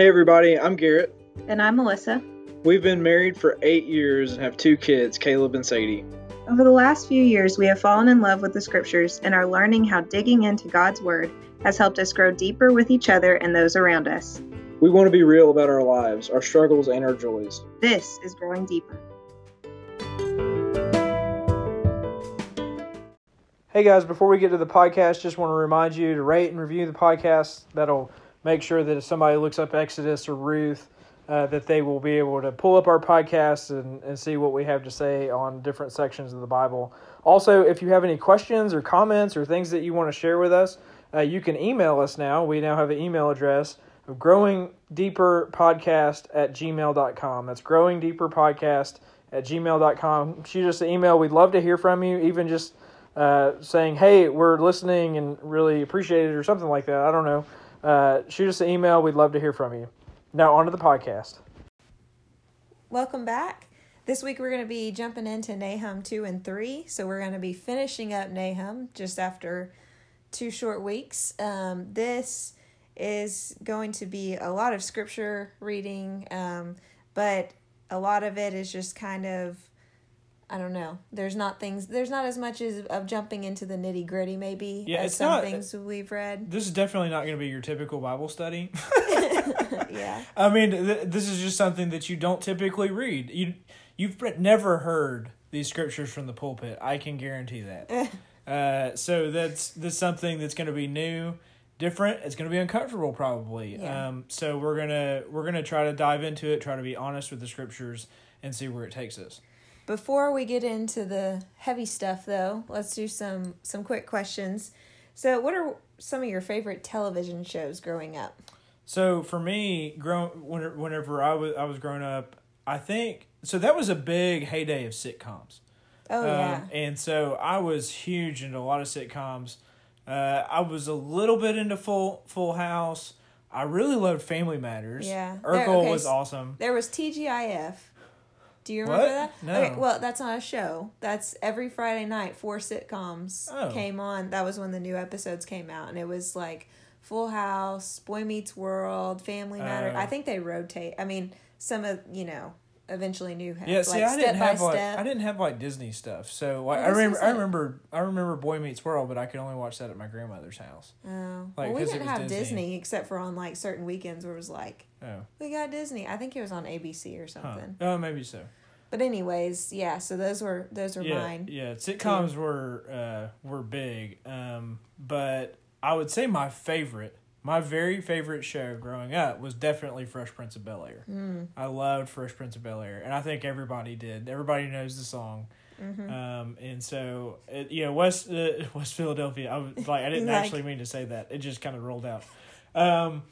Hey, everybody, I'm Garrett. And I'm Melissa. We've been married for eight years and have two kids, Caleb and Sadie. Over the last few years, we have fallen in love with the scriptures and are learning how digging into God's Word has helped us grow deeper with each other and those around us. We want to be real about our lives, our struggles, and our joys. This is Growing Deeper. Hey guys, before we get to the podcast, just want to remind you to rate and review the podcast. That'll make sure that if somebody looks up Exodus or Ruth, uh, that they will be able to pull up our podcast and, and see what we have to say on different sections of the Bible. Also, if you have any questions or comments or things that you want to share with us, uh, you can email us now. We now have an email address of growing deeper podcast at gmail.com. That's growing deeper podcast at gmail.com. Shoot us an email. We'd love to hear from you, even just uh, saying, hey, we're listening and really appreciate it or something like that. I don't know uh, shoot us an email. We'd love to hear from you. Now, on to the podcast. Welcome back. This week we're going to be jumping into Nahum 2 and 3. So we're going to be finishing up Nahum just after two short weeks. Um, this is going to be a lot of scripture reading, um, but a lot of it is just kind of I don't know. There's not things. There's not as much as of jumping into the nitty gritty, maybe. Yeah, as it's some not, things we've read. This is definitely not going to be your typical Bible study. yeah. I mean, th- this is just something that you don't typically read. You you've never heard these scriptures from the pulpit. I can guarantee that. uh, so that's that's something that's going to be new, different. It's going to be uncomfortable, probably. Yeah. Um, so we're gonna we're gonna try to dive into it, try to be honest with the scriptures, and see where it takes us. Before we get into the heavy stuff though, let's do some some quick questions. So, what are some of your favorite television shows growing up? So for me, grow whenever I was I was growing up, I think so that was a big heyday of sitcoms. Oh yeah. Um, and so I was huge into a lot of sitcoms. Uh, I was a little bit into Full Full House. I really loved Family Matters. Yeah. Urkel There- okay, was awesome. There was TGIF. Do you remember What? that? No. Okay, well, that's not a show. That's every Friday night. Four sitcoms Oh. came on. That was when the new episodes came out, and it was like Full House, Boy Meets World, Family Matter. Oh. I think they rotate. I mean, some of you know eventually new. Yeah, see, like I didn't Step by have like Step. I didn't have like Disney stuff. So oh, like Oh, I remember I remember I remember Boy Meets World, but I could only watch that at my grandmother's house. Oh, Like, well, we didn't have Disney. Disney. except for on like certain weekends where it was like Oh, we got Disney. I think it was on ABC or huh. something. Oh, maybe so. But anyways, yeah. So those were those were yeah, mine. Yeah, sitcoms were uh, were big, um, but I would say my favorite, my very favorite show growing up was definitely Fresh Prince of Bel Air. Mm. I loved Fresh Prince of Bel Air, and I think everybody did. Everybody knows the song. Mm-hmm. Um, and so, it, you know, West uh, West Philadelphia. I was like, I didn't Like- actually mean to say that. It just kind of rolled out. Um,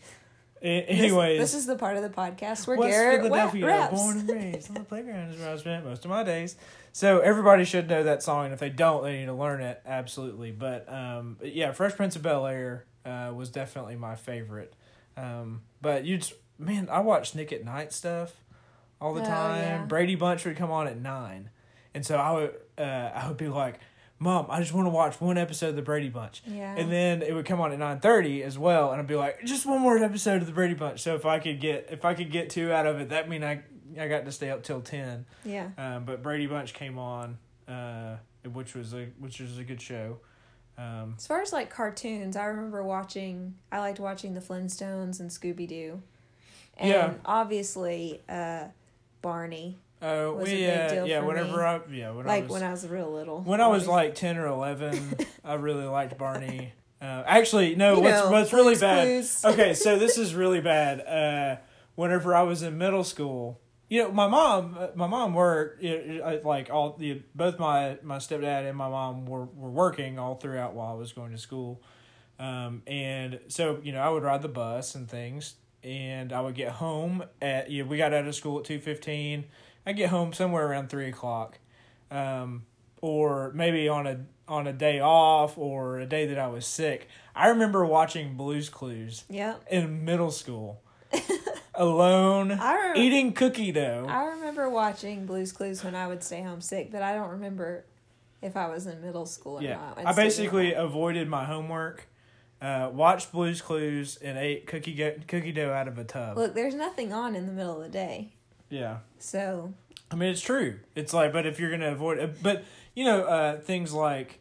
a- This- anyways, this, is the part of the podcast where West Garrett Philadelphia, raps. born and raised on the playground is where I spent most of my days. So everybody should know that song, and if they don't, they need to learn it absolutely. But um, yeah, Fresh Prince of Bel Air uh, was definitely my favorite. Um, but you man, I watched Nick at Nite stuff all the Oh, time. yeah. Brady Bunch would come on at nine, and so I would uh, I would be like. Mom, I just want to watch one episode of the Brady Bunch. Yeah. And then it would come on at nine thirty as well, and I'd be like, just one more episode of the Brady Bunch. So if I could get if I could get two out of it, that mean I I got to stay up till ten. yeah. Um, but Brady Bunch came on, uh, which was a which was a good show. Um, As far as like cartoons, I remember watching. I liked watching the Flintstones and Scooby Doo, and Yeah. obviously uh, Barney. Oh, Was a we big uh, yeah. for Whenever me. I yeah when I like was when I was real little. when I was like ten or eleven, I really liked Barney. Uh, actually, no. You what's know, what's really bad? Clues. Okay, so this is really bad. Uh, whenever I was in middle school, you know, my mom, uh, my mom worked. You know, like all the both my my stepdad and my mom were were working all throughout while I was going to school, um, and so you know I would ride the bus and things, and I would get home at you know, we got out of school at two fifteen. I get home somewhere around three o'clock, um, or maybe on a on a day off or a day that I was sick. I remember watching Blue's Clues Yep. in middle school, alone, I rem- eating cookie dough. I remember watching Blue's Clues when I would stay home sick, but I don't remember if I was in middle school or yeah, not. I Instead basically avoided my homework uh, watched Blue's Clues, and ate cookie go- cookie dough out of a tub. Look, there's nothing on in the middle of the day. Yeah. So, I mean, it's true. It's like, but if you're gonna avoid, it, but you know, uh, things like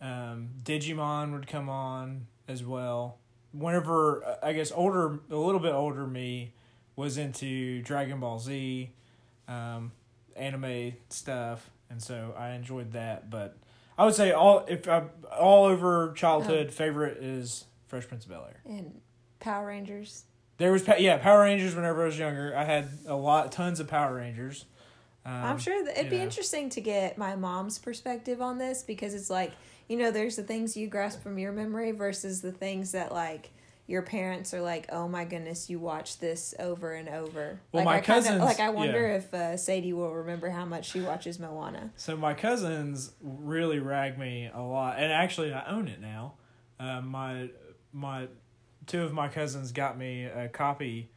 um, Digimon would come on as well. Whenever uh, I guess older, a little bit older me was into Dragon Ball Z, um, anime stuff, and so I enjoyed that. But I would say all if I all over childhood favorite is Fresh Prince of Bel Air. and Power Rangers. There was yeah Power Rangers whenever I was younger. I had a lot, tons of Power Rangers. Um, I'm sure that it'd be know. interesting to get my mom's perspective on this because it's like, you know, there's the things you grasp from your memory versus the things that like your parents are like, oh my goodness, you watch this over and over. Well, like my I kinda- cousins- like I wonder yeah. if uh, Sadie will remember how much she watches Moana. So my cousins really rag me a lot, and actually I own it now. Uh, my my two of my cousins got me a copy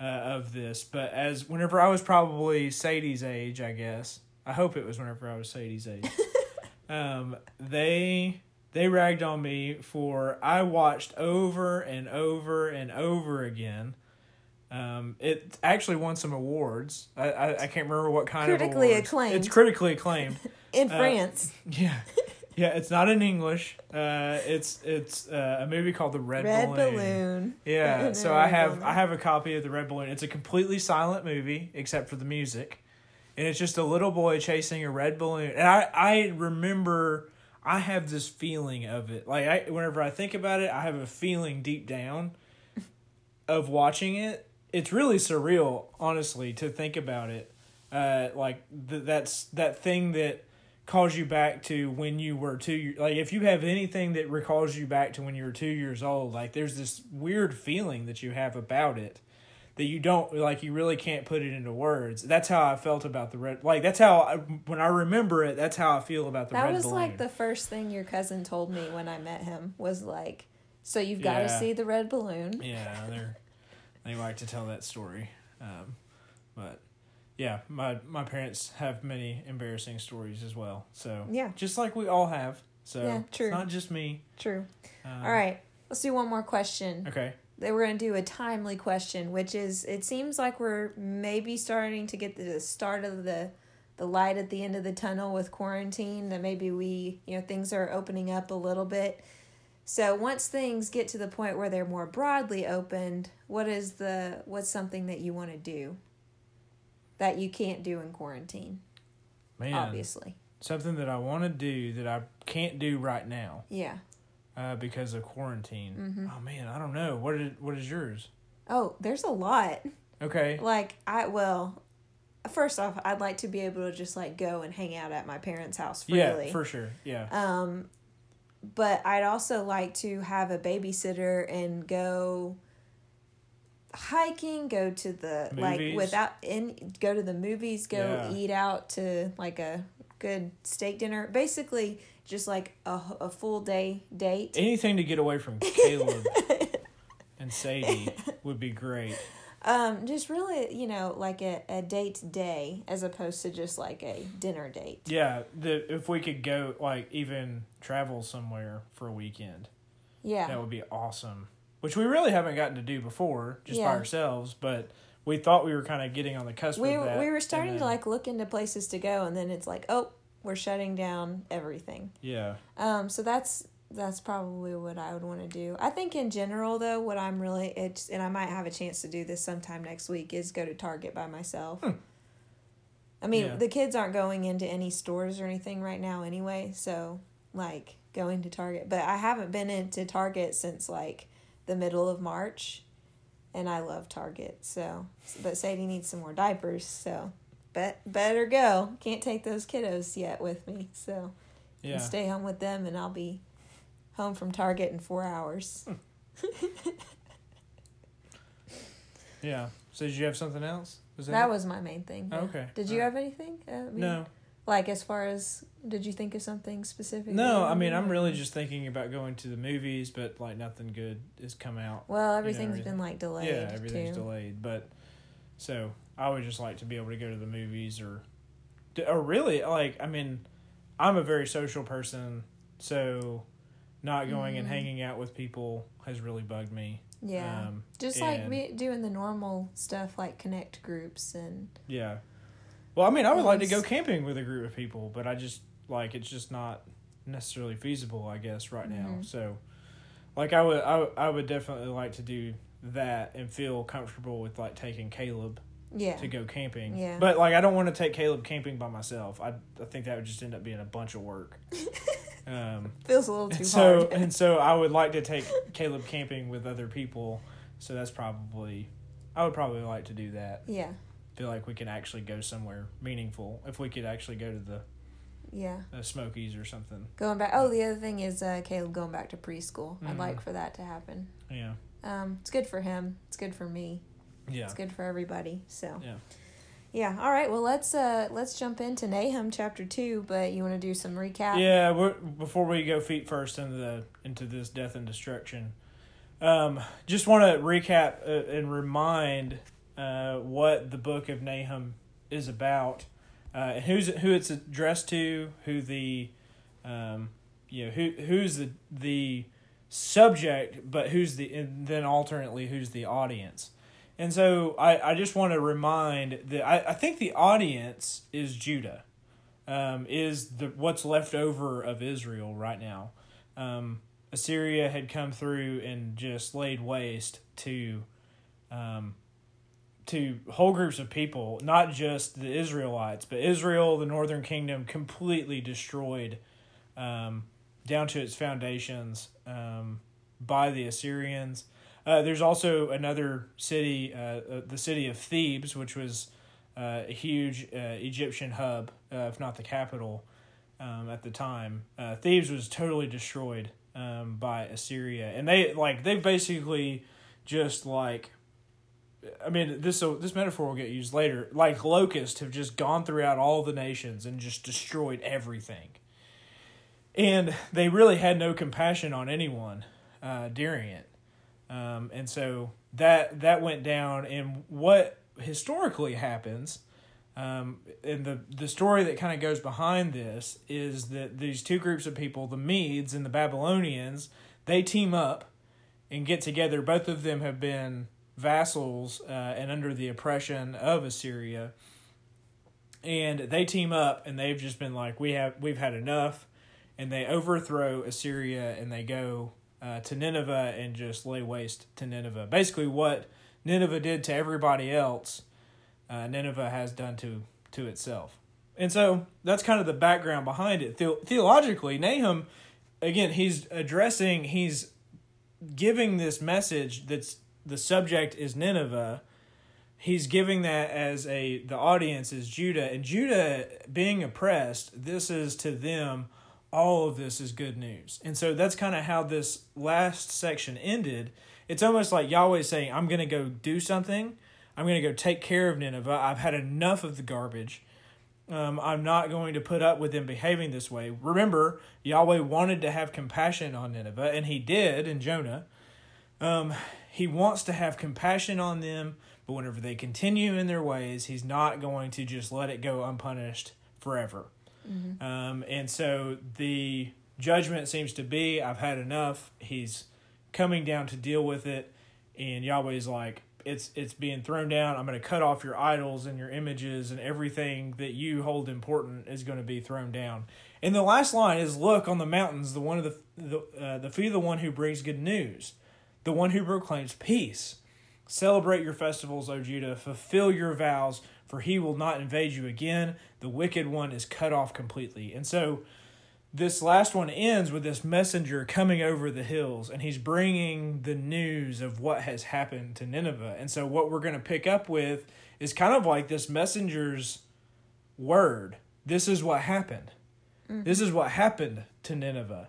uh, of this, but as whenever I was probably Sadie's age, I guess I hope it was whenever I was Sadie's age. um, they they ragged on me for I watched over and over and over again. Um, it actually won some awards. I, I, I can't remember what kind Critically of awards. acclaimed. It's critically acclaimed. In Uh, France, Yeah, yeah. It's not in English. Uh, it's it's uh, a movie called The Red, Red Balloon. Balloon. Yeah. So I have Balloon. I have a copy of The Red Balloon. It's a completely silent movie except for the music, and it's just a little boy chasing a red balloon. And I I remember I have this feeling of it. Like I whenever I think about it, I have a feeling deep down of watching it. It's really surreal, honestly, to think about it. Uh, like th- that's that thing that calls you back to when you were two. Like if you have anything that recalls you back to when you were two years old, like there's this weird feeling that you have about it that you don't like. You really can't put it into words. That's how I felt about the red. Like that's how I, when I remember it, that's how I feel about the That red was balloon. like the first thing your cousin told me when I met him was like, so you've got to see the red balloon. Yeah, they're they like to tell that story. Um, but yeah, my my parents have many embarrassing stories as well. So Yeah. just like we all have. So Yeah, true. it's not just me. True. Um, All right, let's do one more question. Okay. Then we're going to do a timely question, which is it seems like we're maybe starting to get the start of the the light at the end of the tunnel with quarantine that maybe we, you know, things are opening up a little bit. So once things get to the point where they're more broadly opened, what is the what's something that you want to do that you can't do in quarantine, Man, obviously. something that I want to do that I can't do right now Yeah. uh, because of quarantine. Mm-hmm. Oh man, I don't know. What is what is yours? Oh, there's a lot. Okay. Like I well, first off, I'd like to be able to just like go and hang out at my parents' house freely. Yeah, for sure. Yeah. um, but I'd also like to have a babysitter and go hiking, go to the like without in go to the movies, go Yeah. eat out to like a good steak dinner. Basically, just like a, a full day date. Anything to get away from Caleb and Sadie would be great. Um, just really, you know, like a, a date day as opposed to just like a dinner date. Yeah, the if we could go like even travel somewhere for a weekend, Yeah. that would be awesome. Which we really haven't gotten to do before, just by ourselves. But we thought we were kind of getting on the cusp we of that. we were starting to like look into places to go and then it's like oh we're shutting down everything yeah, um so that's that's probably what i would want to do i think in general though what i'm really it's and i might have a chance to do this sometime next week is go to target by myself i mean Hmm. Yeah. the kids aren't going into any stores or anything right now anyway so like going to target but i haven't been into target since like the middle of march and I love Target. So, but Sadie needs some more diapers. So, bet better go. Can't take those kiddos yet with me. So, yeah. stay home with them, and I'll be home from Target in four hours. Yeah. So did you have something else? Was That it? was my main thing. Oh, yeah. okay. Did you have anything? Uh, I mean, no. Like as far as did you think of something specific? No, I mean I'm really just thinking about going to the movies, but like nothing good has come out. Well, everything's everything. been like delayed. yeah, everything's too. delayed. But so I would just like to be able to go to the movies or, or really like I mean, I'm a very social person, so not going and Mhm. hanging out with people has really bugged me. Yeah. Um, Just like be, doing the normal stuff like connect groups and Yeah. Well, I mean, I would like to go camping with a group of people, but I just like it's just not necessarily feasible, I guess, right now. Mhm. So, like, I would, I, would- I would definitely like to do that and feel comfortable with like taking Caleb yeah. to go camping. Yeah. But like, I don't want to take Caleb camping by myself. I, I think that would just end up being a bunch of work. um, Feels a little too so hard. and so I would like to take Caleb camping with other people. So that's probably, I would probably like to do that yeah. Feel like we can actually go somewhere meaningful if we could actually go to the Yeah. uh, Smokies or something. Going back. Oh, the other thing is uh, Caleb going back to preschool. I'd Mhm. like for that to happen. Yeah, Um, it's good for him. It's good for me. yeah, It's good for everybody. So yeah. yeah. All right. Well, let's uh let's jump into Nahum chapter two. But you want to do some recap? Yeah, we're, before we go feet first into the into this death and destruction, um, just want to recap uh, and remind uh, what the book of Nahum is about, uh, and who's who it's addressed to, who the, um, you know, who who's the the subject, but who's the and then alternately who's the audience. And so I, I just want to remind that I, I think the audience is Judah um, is the what's left over of Israel right now. Um, Assyria had come through and just laid waste to um, to whole groups of people, not just the Israelites, but Israel, the northern kingdom, completely destroyed um, down to its foundations um, by the Assyrians. Uh, there's also another city, uh, uh, the city of Thebes, which was uh, a huge uh, Egyptian hub, uh, if not the capital, um, at the time. Thebes was totally destroyed um, by Assyria, and they like they basically just like, I mean this so this metaphor will get used later. Like locusts have just gone throughout all the nations and just destroyed everything, and they really had no compassion on anyone uh, during it. Um, and so that that went down, and what historically happens, um, and the the story that kind of goes behind this is that these two groups of people, the Medes and the Babylonians, they team up and get together. Both of them have been vassals uh, and under the oppression of Assyria, and they team up and they've just been like, we have we've had enough, and they overthrow Assyria and they go uh, to Nineveh and just lay waste to Nineveh. Basically, what Nineveh did to everybody else, uh, Nineveh has done to to itself. And so that's kind of the background behind it. The- theologically, Nahum, again, he's addressing, he's giving this message that's the subject is Nineveh. He's giving that as a the audience is Judah, and Judah being oppressed. This is to them all of this is good news. And so that's kind of how this last section ended. It's almost like Yahweh saying, I'm going to go do something. I'm going to go take care of Nineveh. I've had enough of the garbage. Um, I'm not going to put up with them behaving this way. Remember, Yahweh wanted to have compassion on Nineveh, and he did in Jonah. Um, he wants to have compassion on them, but whenever they continue in their ways, he's not going to just let it go unpunished forever. Um, and so the judgment seems to be I've had enough. He's coming down to deal with it, and Yahweh's like, it's it's being thrown down. I'm going to cut off your idols and your images and everything that you hold important is going to be thrown down. And the last line is, "Look on the mountains, the one of the the uh, the feet of the one who brings good news, the one who proclaims peace. Celebrate your festivals, O Judah. Fulfill your vows, for he will not invade you again. The wicked one is cut off completely." And so this last one ends with this messenger coming over the hills and he's bringing the news of what has happened to Nineveh. And so what we're going to pick up with is kind of like this messenger's word. This is what happened. Mm-hmm. This is what happened to Nineveh.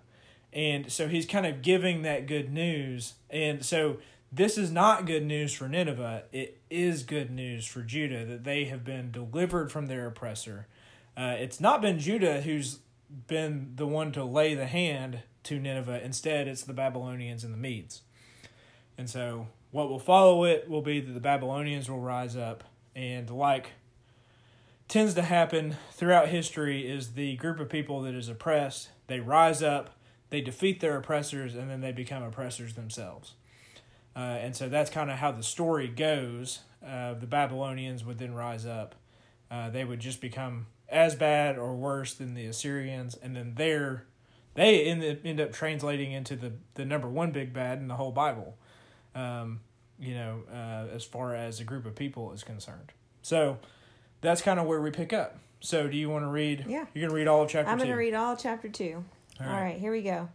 And so he's kind of giving that good news. And so this is not good news for Nineveh. It is good news for Judah that they have been delivered from their oppressor. Uh, it's not been Judah who's been the one to lay the hand to Nineveh. Instead, it's the Babylonians and the Medes. And so, what will follow it will be that the Babylonians will rise up, and like tends to happen throughout history, is the group of people that is oppressed. They rise up, they defeat their oppressors and then they become oppressors themselves. Uh, and so that's kind of how the story goes. Uh, the Babylonians would then rise up. Uh, they would just become as bad or worse than the Assyrians, and then they're they end, end up translating into the, the number one big bad in the whole Bible. Um, you know, uh, as far as a group of people is concerned. So that's kind of where we pick up. So do you want to read? Yeah. You're going to read all of chapter I'm two. going to read all of chapter 2. All all right. right, here we go.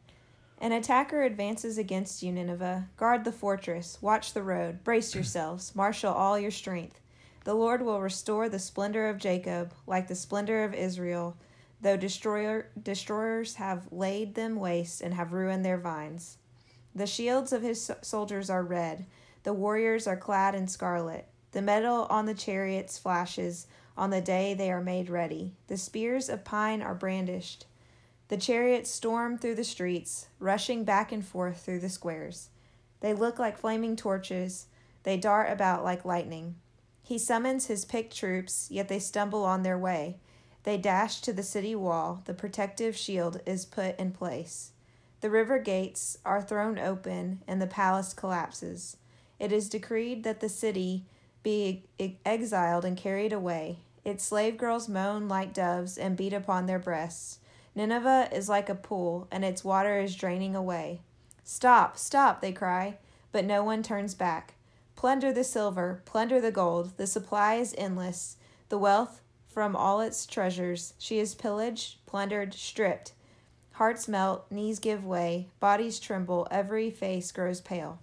An attacker advances against you, Nineveh. Guard the fortress, watch the road, brace yourselves, marshal all your strength. The Lord will restore the splendor of Jacob, like the splendor of Israel, though destroyer, destroyers have laid them waste and have ruined their vines. The shields of his soldiers are red, the warriors are clad in scarlet. The metal on the chariots flashes on the day they are made ready. The spears of pine are brandished. The chariots storm through the streets, rushing back and forth through the squares. They look like flaming torches, they dart about like lightning. He summons his picked troops, yet they stumble on their way. They dash to the city wall, the protective shield is put in place. The river gates are thrown open, and the palace collapses. It is decreed that the city be exiled and carried away. Its slave girls moan like doves and beat upon their breasts. Nineveh is like a pool, and its water is draining away. Stop, stop, they cry, but no one turns back. Plunder the silver, plunder the gold, the supply is endless, the wealth from all its treasures. She is pillaged, plundered, stripped. Hearts melt, knees give way, bodies tremble, every face grows pale.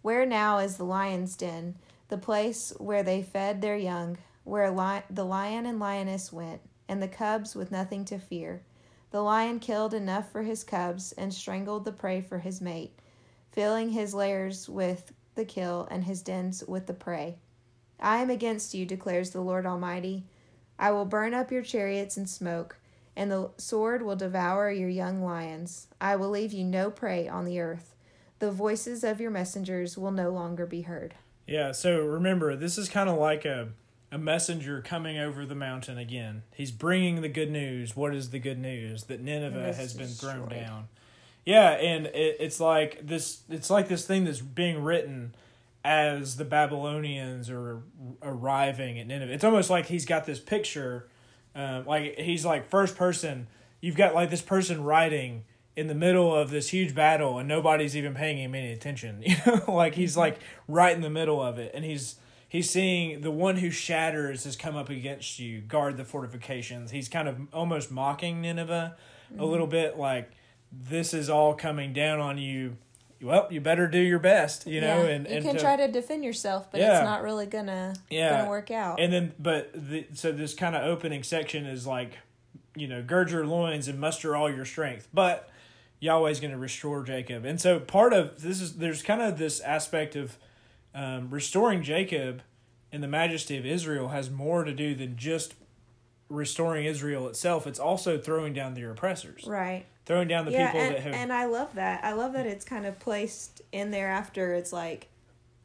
Where now is the lion's den, the place where they fed their young, where li- the lion and lioness went, and the cubs with nothing to fear? The lion killed enough for his cubs and strangled the prey for his mate, filling his lairs with the kill and his dens with the prey. I am against you, declares the Lord Almighty. I will burn up your chariots in smoke, and the sword will devour your young lions. I will leave you no prey on the earth. The voices of your messengers will no longer be heard. Yeah, so remember, this is kind of like a a messenger coming over the mountain again. He's bringing the good news. What is the good news? That Nineveh has been thrown destroyed. down. Yeah, and it, it's like this. It's like this thing that's being written as the Babylonians are arriving at Nineveh. It's almost like he's got this picture, um, like he's like first person. You've got like this person writing in the middle of this huge battle, and nobody's even paying him any attention. You know, like he's like right in the middle of it, and he's he's seeing the one who shatters has come up against you. Guard the fortifications. He's kind of almost mocking Nineveh a mm-hmm. little bit, like this is all coming down on you. Well, you better do your best, you know, and you can to- try to defend yourself, but Yeah. it's not really gonna Yeah. gonna work out. And then, but the, so this kind of opening section is like, you know, gird your loins and muster all your strength. But Yahweh's going to restore Jacob, and so part of this is there's kind of this aspect of um, restoring Jacob and the majesty of Israel has more to do than just restoring Israel itself. It's also throwing down the oppressors, right. throwing down the yeah, people and, that have. and I love that. I love that it's kind of placed in there after it's like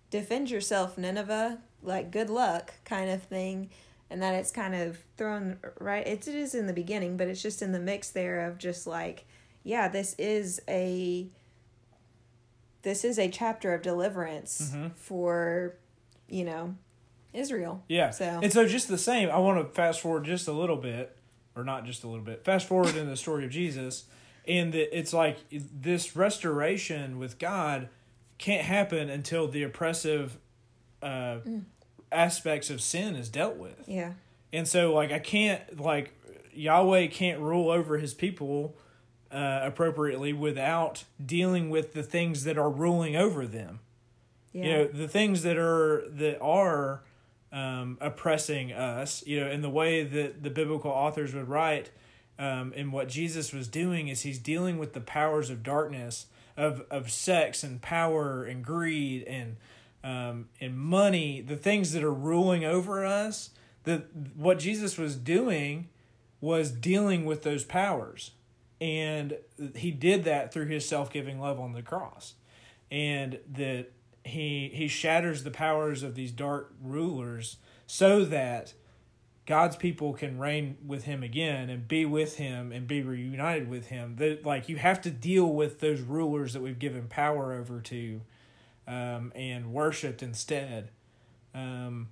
defend yourself, Nineveh, like good luck kind of thing. And that it's kind of thrown right it's it is in the beginning, but it's just in the mix there of just like, yeah, this is a this is a chapter of deliverance Mhm. for, you know, Israel. Yeah. So- And so just the same, I want to fast forward just a little bit, or not just a little bit. Fast forward in the story of Jesus, and that it's like this restoration with God can't happen until the oppressive uh, aspects of sin is dealt with. Yeah. And so like I can't like Yahweh can't rule over his people uh, appropriately without dealing with the things that are ruling over them Yeah. you know the things that are that are um, oppressing us you know in the way that the biblical authors would write um, and what jesus was doing is he's dealing with the powers of darkness of of sex and power and greed and um, and money the things that are ruling over us that what jesus was doing was dealing with those powers and he did that through his self-giving love on the cross and that he he shatters the powers of these dark rulers so that God's people can reign with him again and be with him and be reunited with him. That like you have to deal with those rulers that we've given power over to um, and worshipped instead um,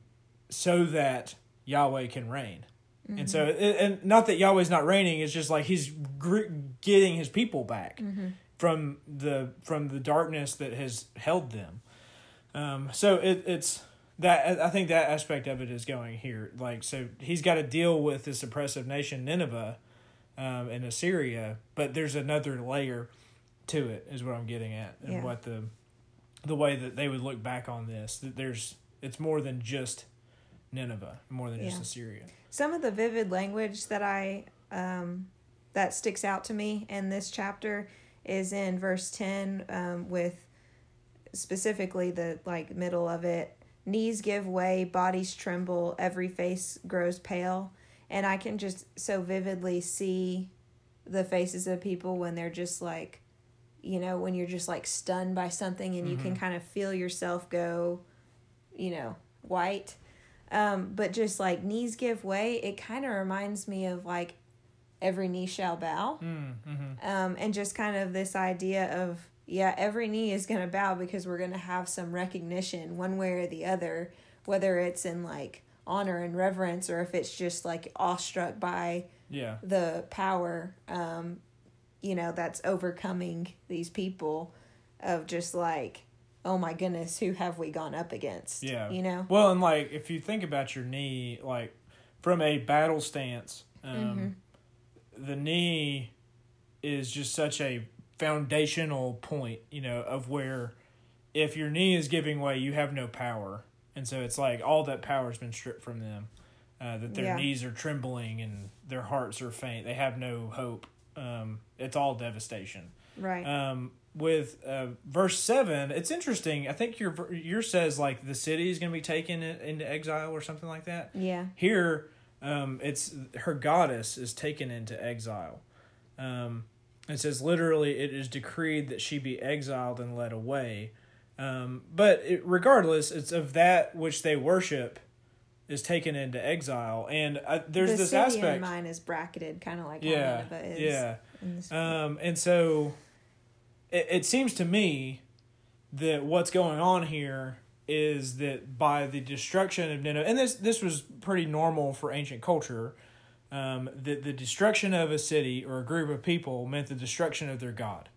so that Yahweh can reign. Mm-hmm. And so, and not that Yahweh's not reigning, it's just like he's gr- getting his people back mm-hmm. from the from the darkness that has held them. Um, so it, it's that I think that aspect of it is going here. Like, so he's got to deal with this oppressive nation, Nineveh, um, and Assyria, but there's another layer to it, is what I'm getting at, and yeah. what the the way that they would look back on this. That there's it's more than just Nineveh, more than just. Assyria. Some of the vivid language that I um, that sticks out to me in this chapter is in verse ten um, with specifically the like middle of it knees give way, bodies tremble, every face grows pale. And I can just so vividly see the faces of people when they're just like, you know, when you're just like stunned by something and mm-hmm. you can mm-hmm. kind of feel yourself go, you know, white. Um, but just like knees give way, it kind of reminds me of like every knee shall bow. Mm-hmm. Um, and just kind of this idea of yeah, every knee is going to bow because we're going to have some recognition one way or the other, whether it's in like honor and reverence or if it's just like awestruck by yeah the power um you know that's overcoming these people of just like oh my goodness who have we gone up against yeah you know well and like if you think about your knee like from a battle stance um mm-hmm. the knee is just such a foundational point, you know, of where if your knee is giving way, you have no power. And so it's like all that power has been stripped from them. Uh, that their yeah. knees are trembling and their hearts are faint. They have no hope. Um, it's all devastation. Right. Um, with uh, verse seven, it's interesting. I think your your says like the city is going to be taken into exile or something like that. Yeah. Here, um, it's her goddess is taken into exile. Um, it says literally, it is decreed that she be exiled and led away. Um, but it, regardless, it's of that which they worship is taken into exile, and uh, there's the this city aspect. In mine is bracketed, kind of like yeah, yeah. Um, and so it, it seems to me that what's going on here is that by the destruction of Nineveh, and this this was pretty normal for ancient culture um, that the destruction of a city or a group of people meant the destruction of their God.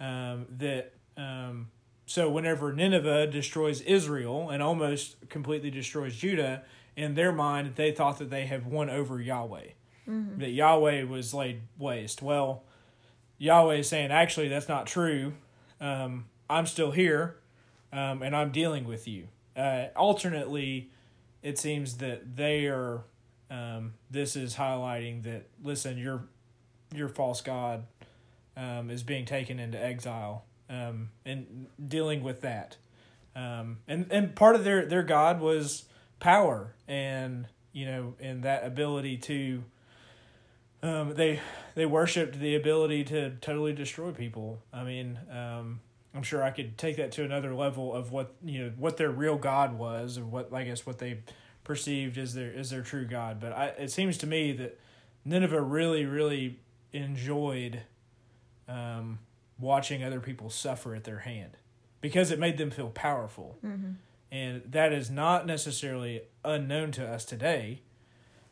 Um, that um, so whenever Nineveh destroys Israel and almost completely destroys Judah, in their mind they thought that they have won over Yahweh, mm-hmm. that Yahweh was laid waste. Well, Yahweh is saying actually that's not true. Um, I'm still here, um, and I'm dealing with you. Uh, alternately, it seems that they are um, this is highlighting that listen, your your false god um, is being taken into exile um, and dealing with that. Um, and and part of their their god was power and you know and that ability to um, they they worshipped the ability to totally destroy people. I mean, um, I'm sure I could take that to another level of what you know what their real God was, or what I guess what they perceived as their as their true God. But I, it seems to me that Nineveh really, really enjoyed um, watching other people suffer at their hand because it made them feel powerful. Mm-hmm. And that is not necessarily unknown to us today.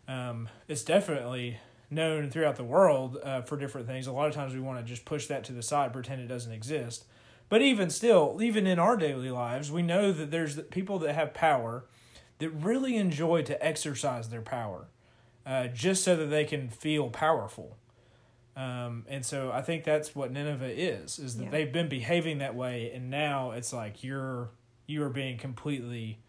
Um, it's definitely known throughout the world uh, for different things. A lot of times we want to just push that to the side, pretend it doesn't exist. But even still, even in our daily lives, we know that there's people that have power that really enjoy to exercise their power uh, just so that they can feel powerful. Um, and so I think that's what Nineveh is, is that yeah. they've been behaving that way, and now it's like you're you are being completely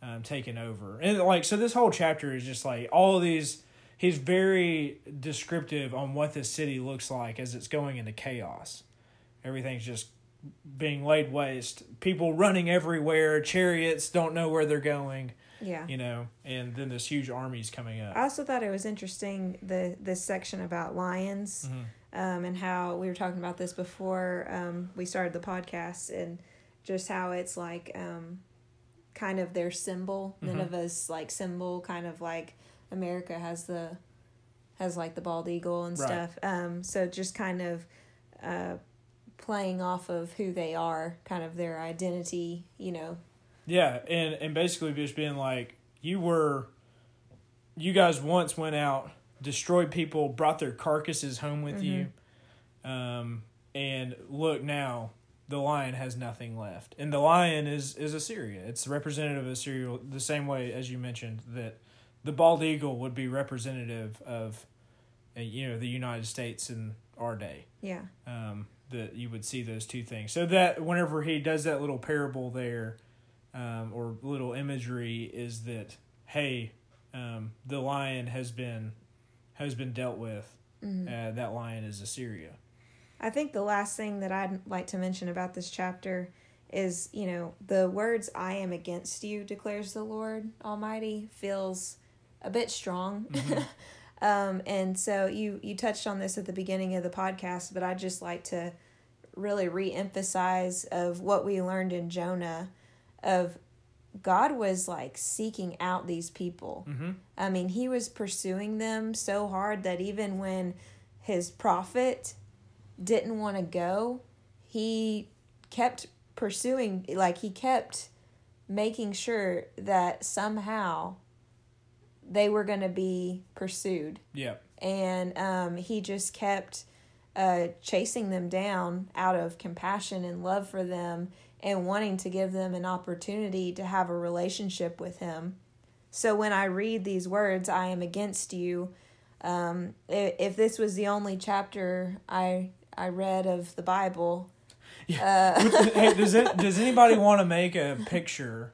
um, taken over. And like so, this whole chapter is just like all of these. He's very descriptive on what this city looks like as it's going into chaos. Everything's just being laid waste. People running everywhere. Chariots don't know where they're going. Yeah. You know, and then this huge army's coming up. I also thought it was interesting the this section about lions, mm-hmm. um, and how we were talking about this before um, we started the podcast, and just how it's like um, kind of their symbol, mm-hmm. Nineveh's like symbol, kind of like America has the has like the bald eagle and Right. stuff. Um, so just kind of uh, playing off of who they are, kind of their identity, you know. Yeah, and and basically just being like, you were, you guys once went out, destroyed people, brought their carcasses home with you, um, and look now, the lion has nothing left, and the lion is is Assyria. It's representative of Assyria, the same way as you mentioned that the bald eagle would be representative of, uh, you know, the United States in our day Yeah. um, that you would see those two things. So that whenever he does that little parable there, um, or little imagery, is that hey, um, the lion has been has been dealt with. Uh, that lion is Assyria. I think the last thing that I'd like to mention about this chapter is, you know, the words "I am against you," declares the Lord Almighty, feels a bit strong. um, and so you you touched on this at the beginning of the podcast, but I'd just like to really re-emphasize of what we learned in Jonah, of God was like seeking out these people. I mean, he was pursuing them so hard that even when his prophet didn't want to go, he kept pursuing, like, he kept making sure that somehow they were going to be pursued. Yeah, And um, he just kept uh, chasing them down out of compassion and love for them and wanting to give them an opportunity to have a relationship with him. So when I read these words, I am against you. Um, if this was the only chapter I I read of the Bible, yeah. hey, does it does anybody want to make a picture?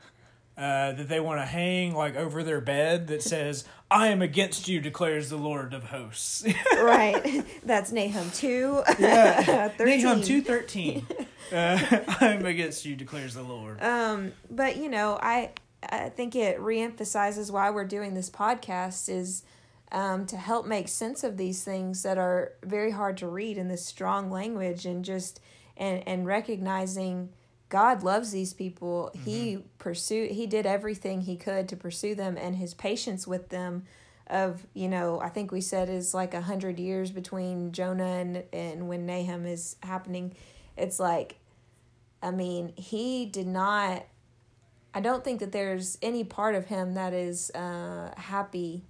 Uh, that they want to hang like over their bed that says "I am against you," declares the Lord of hosts. right? That's Nahum two. Yeah. 13. Nahum two thirteen. Uh, I'm against you, declares the Lord. Um, but you know, I I think it reemphasizes why we're doing this podcast is um, to help make sense of these things that are very hard to read in this strong language and just and and recognizing God loves these people. He pursued he did everything he could to pursue them and his patience with them of, you know, I think we said is like a hundred years between Jonah and, and when Nahum is happening. It's like I mean, he did not I don't think that there's any part of him that is uh, happy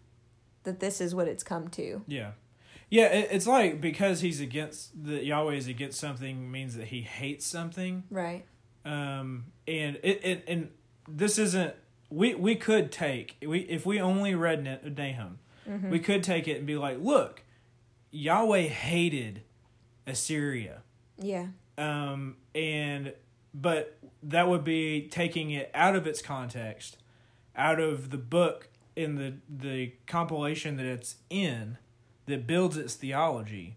that this is what it's come to. Yeah. Yeah, it, it's like because he's against the Yahweh is against something means that he hates something. Right. Um and it, it and this isn't we we could take we if we only read Na- Nahum, we could take it and be like, look, Yahweh hated Assyria. Yeah. um, and but that would be taking it out of its context, out of the book in the the compilation that it's in, that builds its theology,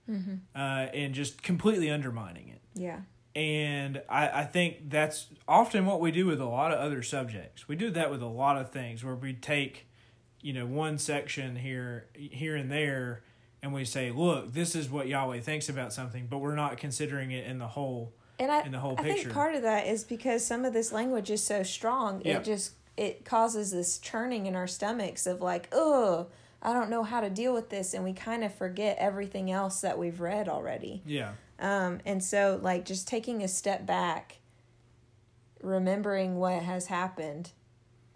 uh, and just completely undermining it. Yeah. And I, I think that's often what we do with a lot of other subjects. We do that with a lot of things where we take, you know, one section here here and there and we say, look, this is what Yahweh thinks about something, but we're not considering it in the whole And I, in the whole I picture. think part of that is because some of this language is so strong, Yeah. it just it causes this churning in our stomachs of like, oh, I don't know how to deal with this, and we kind of forget everything else that we've read already. Yeah. Um, and so like just taking a step back, remembering what has happened,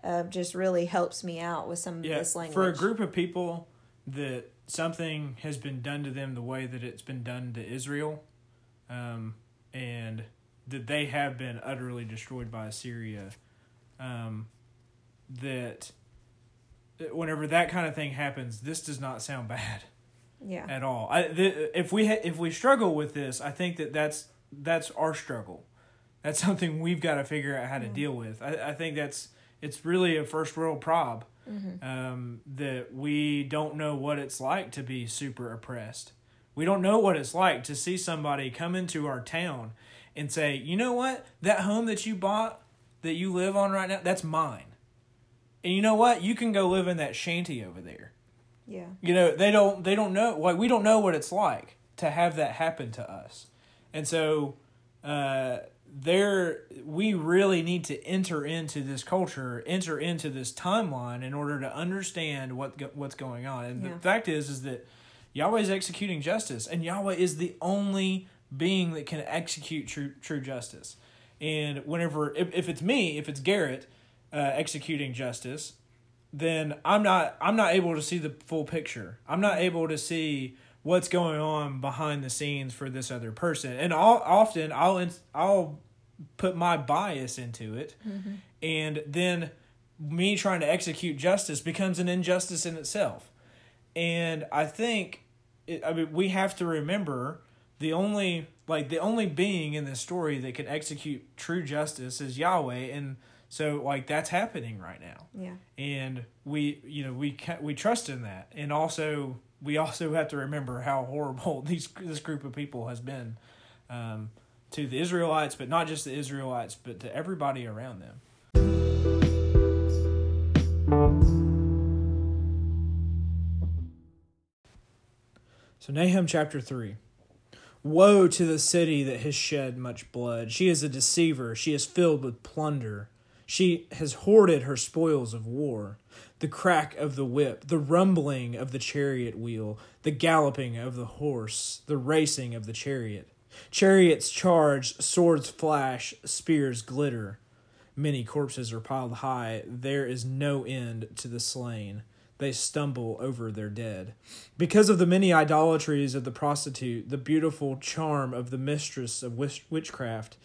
uh, just really helps me out with some of Yeah. this language. For a group of people that something has been done to them the way that it's been done to Israel, um, and that they have been utterly destroyed by Assyria, um, that that whenever that kind of thing happens, this does not sound bad yeah. at all. I, the, if we ha- if we struggle with this, I think that that's that's our struggle. That's something we've got to figure out how to deal with. I, I think that's it's really a first world prob um, that we don't know what it's like to be super oppressed. We don't know what it's like to see somebody come into our town and say, you know what, that home that you bought that you live on right now, that's mine. And you know what, you can go live in that shanty over there Yeah. you know they don't they don't know like we don't know what it's like to have that happen to us and so uh there we really need to enter into this culture, enter into this timeline in order to understand what what's going on. And Yeah. the fact is, is that Yahweh is executing justice, and Yahweh is the only being that can execute true true justice. And whenever, if, if it's me, if it's Garrett uh, executing justice, then I'm not I'm not able to see the full picture. I'm not able to see what's going on behind the scenes for this other person. And all, often I'll I'll put my bias into it, mm-hmm. and then me trying to execute justice becomes an injustice in itself. And I think, it, I mean, we have to remember the only like the only being in this story that can execute true justice is Yahweh, and so like that's happening right now Yeah. and we you know we we trust in that and also we also have to remember how horrible these this group of people has been um, to the Israelites but not just the Israelites but to everybody around them so Nahum chapter 3 Woe to the city that has shed much blood. She is a deceiver. She is filled with plunder. She has hoarded her spoils of war. The crack of the whip, the rumbling of the chariot wheel, the galloping of the horse, the racing of the chariot. Chariots charge, swords flash, spears glitter. Many corpses are piled high. There is no end to the slain. They stumble over their dead. Because of the many idolatries of the prostitute, the beautiful charm of the mistress of witchcraft,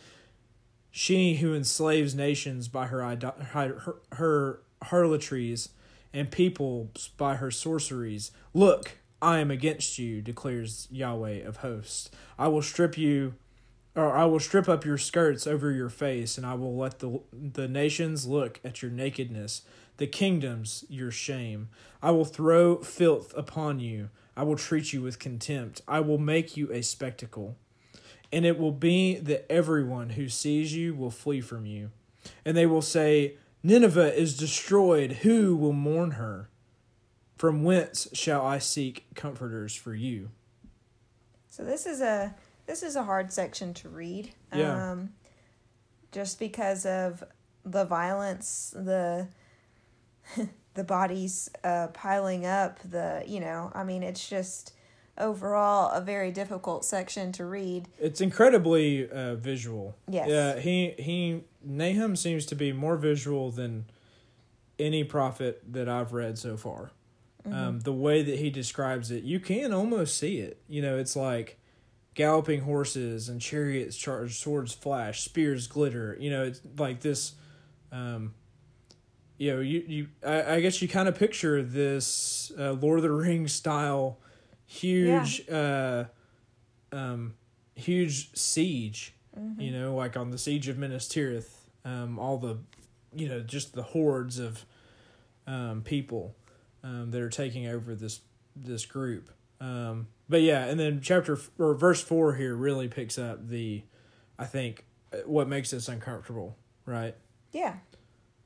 she who enslaves nations by her, her, her harlotries and peoples by her sorceries. Look, I am against you, declares Yahweh of hosts. I will strip you or I will strip up your skirts over your face, and I will let the the nations look at your nakedness, the kingdoms your shame. I will throw filth upon you. I will treat you with contempt. I will make you a spectacle. And it will be that everyone who sees you will flee from you. And they will say, Nineveh is destroyed. Who will mourn her? From whence shall I seek comforters for you? So this is a this is a hard section to read. Yeah. Um, just because of the violence, the the bodies uh, piling up, the you know, I mean, it's just overall a very difficult section to read. It's incredibly uh, visual. Yes. Yeah, he he Nahum seems to be more visual than any prophet that I've read so far. Um, the way that he describes it, you can almost see it. You know, it's like galloping horses and chariots charge, swords flash, spears glitter. You know, it's like this. Um, you know, you you I, I guess you kind of picture this uh, Lord of the Rings style, huge, uh, um, huge siege. You know, like on the siege of Minas Tirith, um, all the, you know, just the hordes of, um, people, um, that are taking over this this group. Um, but yeah, and then chapter f- or verse four here really picks up the, I think, uh, what makes us uncomfortable, right? Yeah.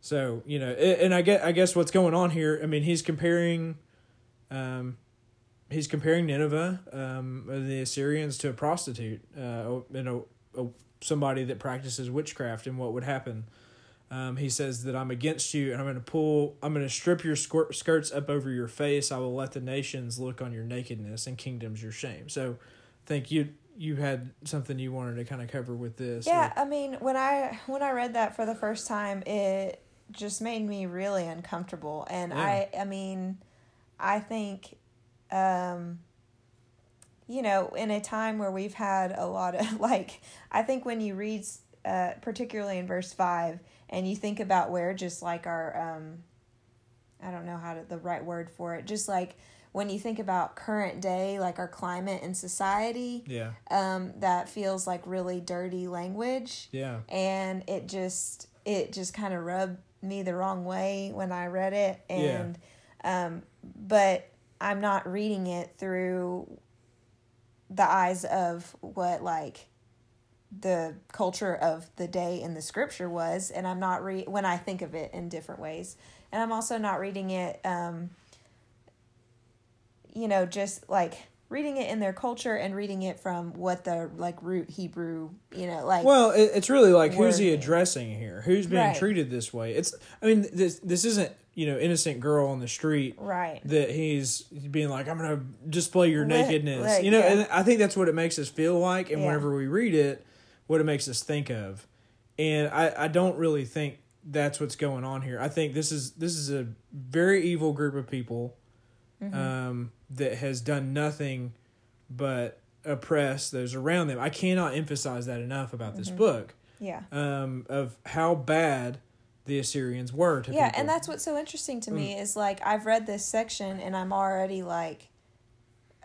So you know, and I get, I guess what's going on here. I mean, he's comparing, um, he's comparing Nineveh, um, the Assyrians to a prostitute, uh, you know, a, somebody that practices witchcraft, and what would happen. Um, he says that I'm against you, and I'm going to pull, I'm going to strip your skir- skirts up over your face. I will let the nations look on your nakedness, and kingdoms your shame. So, I think you you had something you wanted to kind of cover with this. Yeah, I mean, when I when I read that for the first time, it just made me really uncomfortable, and Yeah. I I mean, I think, um, you know, in a time where we've had a lot of like, I think when you read, uh, particularly in verse five, and you think about where just like our, um, I don't know how to the right word for it, just like when you think about current day, like our climate and society, yeah, um, that feels like really dirty language. Yeah, and it just it just kind of rubbed me the wrong way when I read it. And um but I'm not reading it through the eyes of what like the culture of the day in the scripture was and I'm not re when I think of it in different ways and I'm also not reading it um you know just like reading it in their culture and reading it from what the like root Hebrew, you know, like Well, it, it's really like who's he addressing here? Who's being Right. treated this way? It's I mean this this isn't you know innocent girl on the street right. that he's being like I'm gonna display your Let- nakedness. like, you know, yeah. and I think that's what it makes us feel like, and Yeah. whenever we read it, what it makes us think of. And I I don't really think that's what's going on here. I think this is this is a very evil group of people Mm-hmm. um, that has done nothing but oppress those around them. I cannot emphasize that enough about this Mm-hmm. book Yeah. um, of how bad the Assyrians were to yeah people. and that's what's so interesting to Mm. me is like i've read this section and i'm already like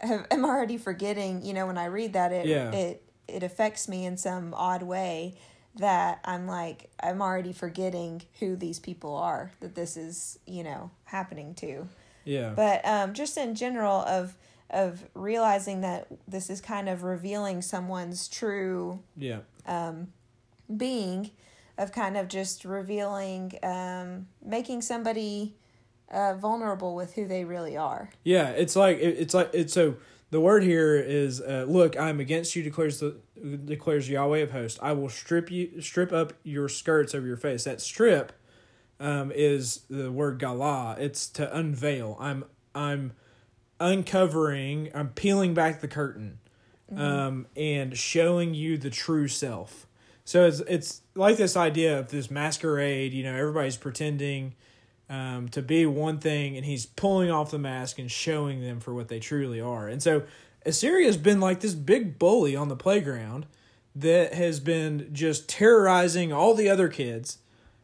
i'm already forgetting you know when i read that it Yeah. it it affects me in some odd way that i'm like i'm already forgetting who these people are that this is you know happening to yeah, but um, just in general of of realizing that this is kind of revealing someone's true yeah, um being of kind of just revealing um, making somebody uh, vulnerable with who they really are yeah. It's like it, it's like it's so. The word here is, uh, "Look, I am against you," declares the declares Yahweh of hosts. I will strip you, strip up your skirts over your face. That strip um, is the word gala It's to unveil. I'm I'm uncovering. I'm peeling back the curtain, um, and showing you the true self. So it's it's like this idea of this masquerade. You know, everybody's pretending um, to be one thing, and he's pulling off the mask and showing them for what they truly are. And so Assyria's been like this big bully on the playground that has been just terrorizing all the other kids.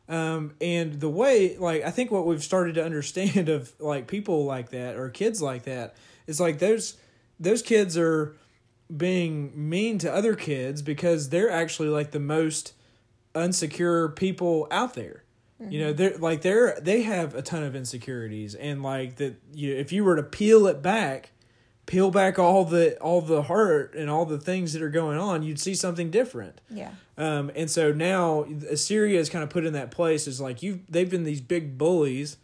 Um, and the way, like, I think what we've started to understand of like people like that or kids like that is like those those kids are being mean to other kids because they're actually like the most unsecure people out there. You know, they're like they're they have a ton of insecurities and like that you if you were to peel it back, peel back all the all the hurt and all the things that are going on, you'd see something different. yeah Um, and so now Assyria is kind of put in that place is like you've they've been these big bullies,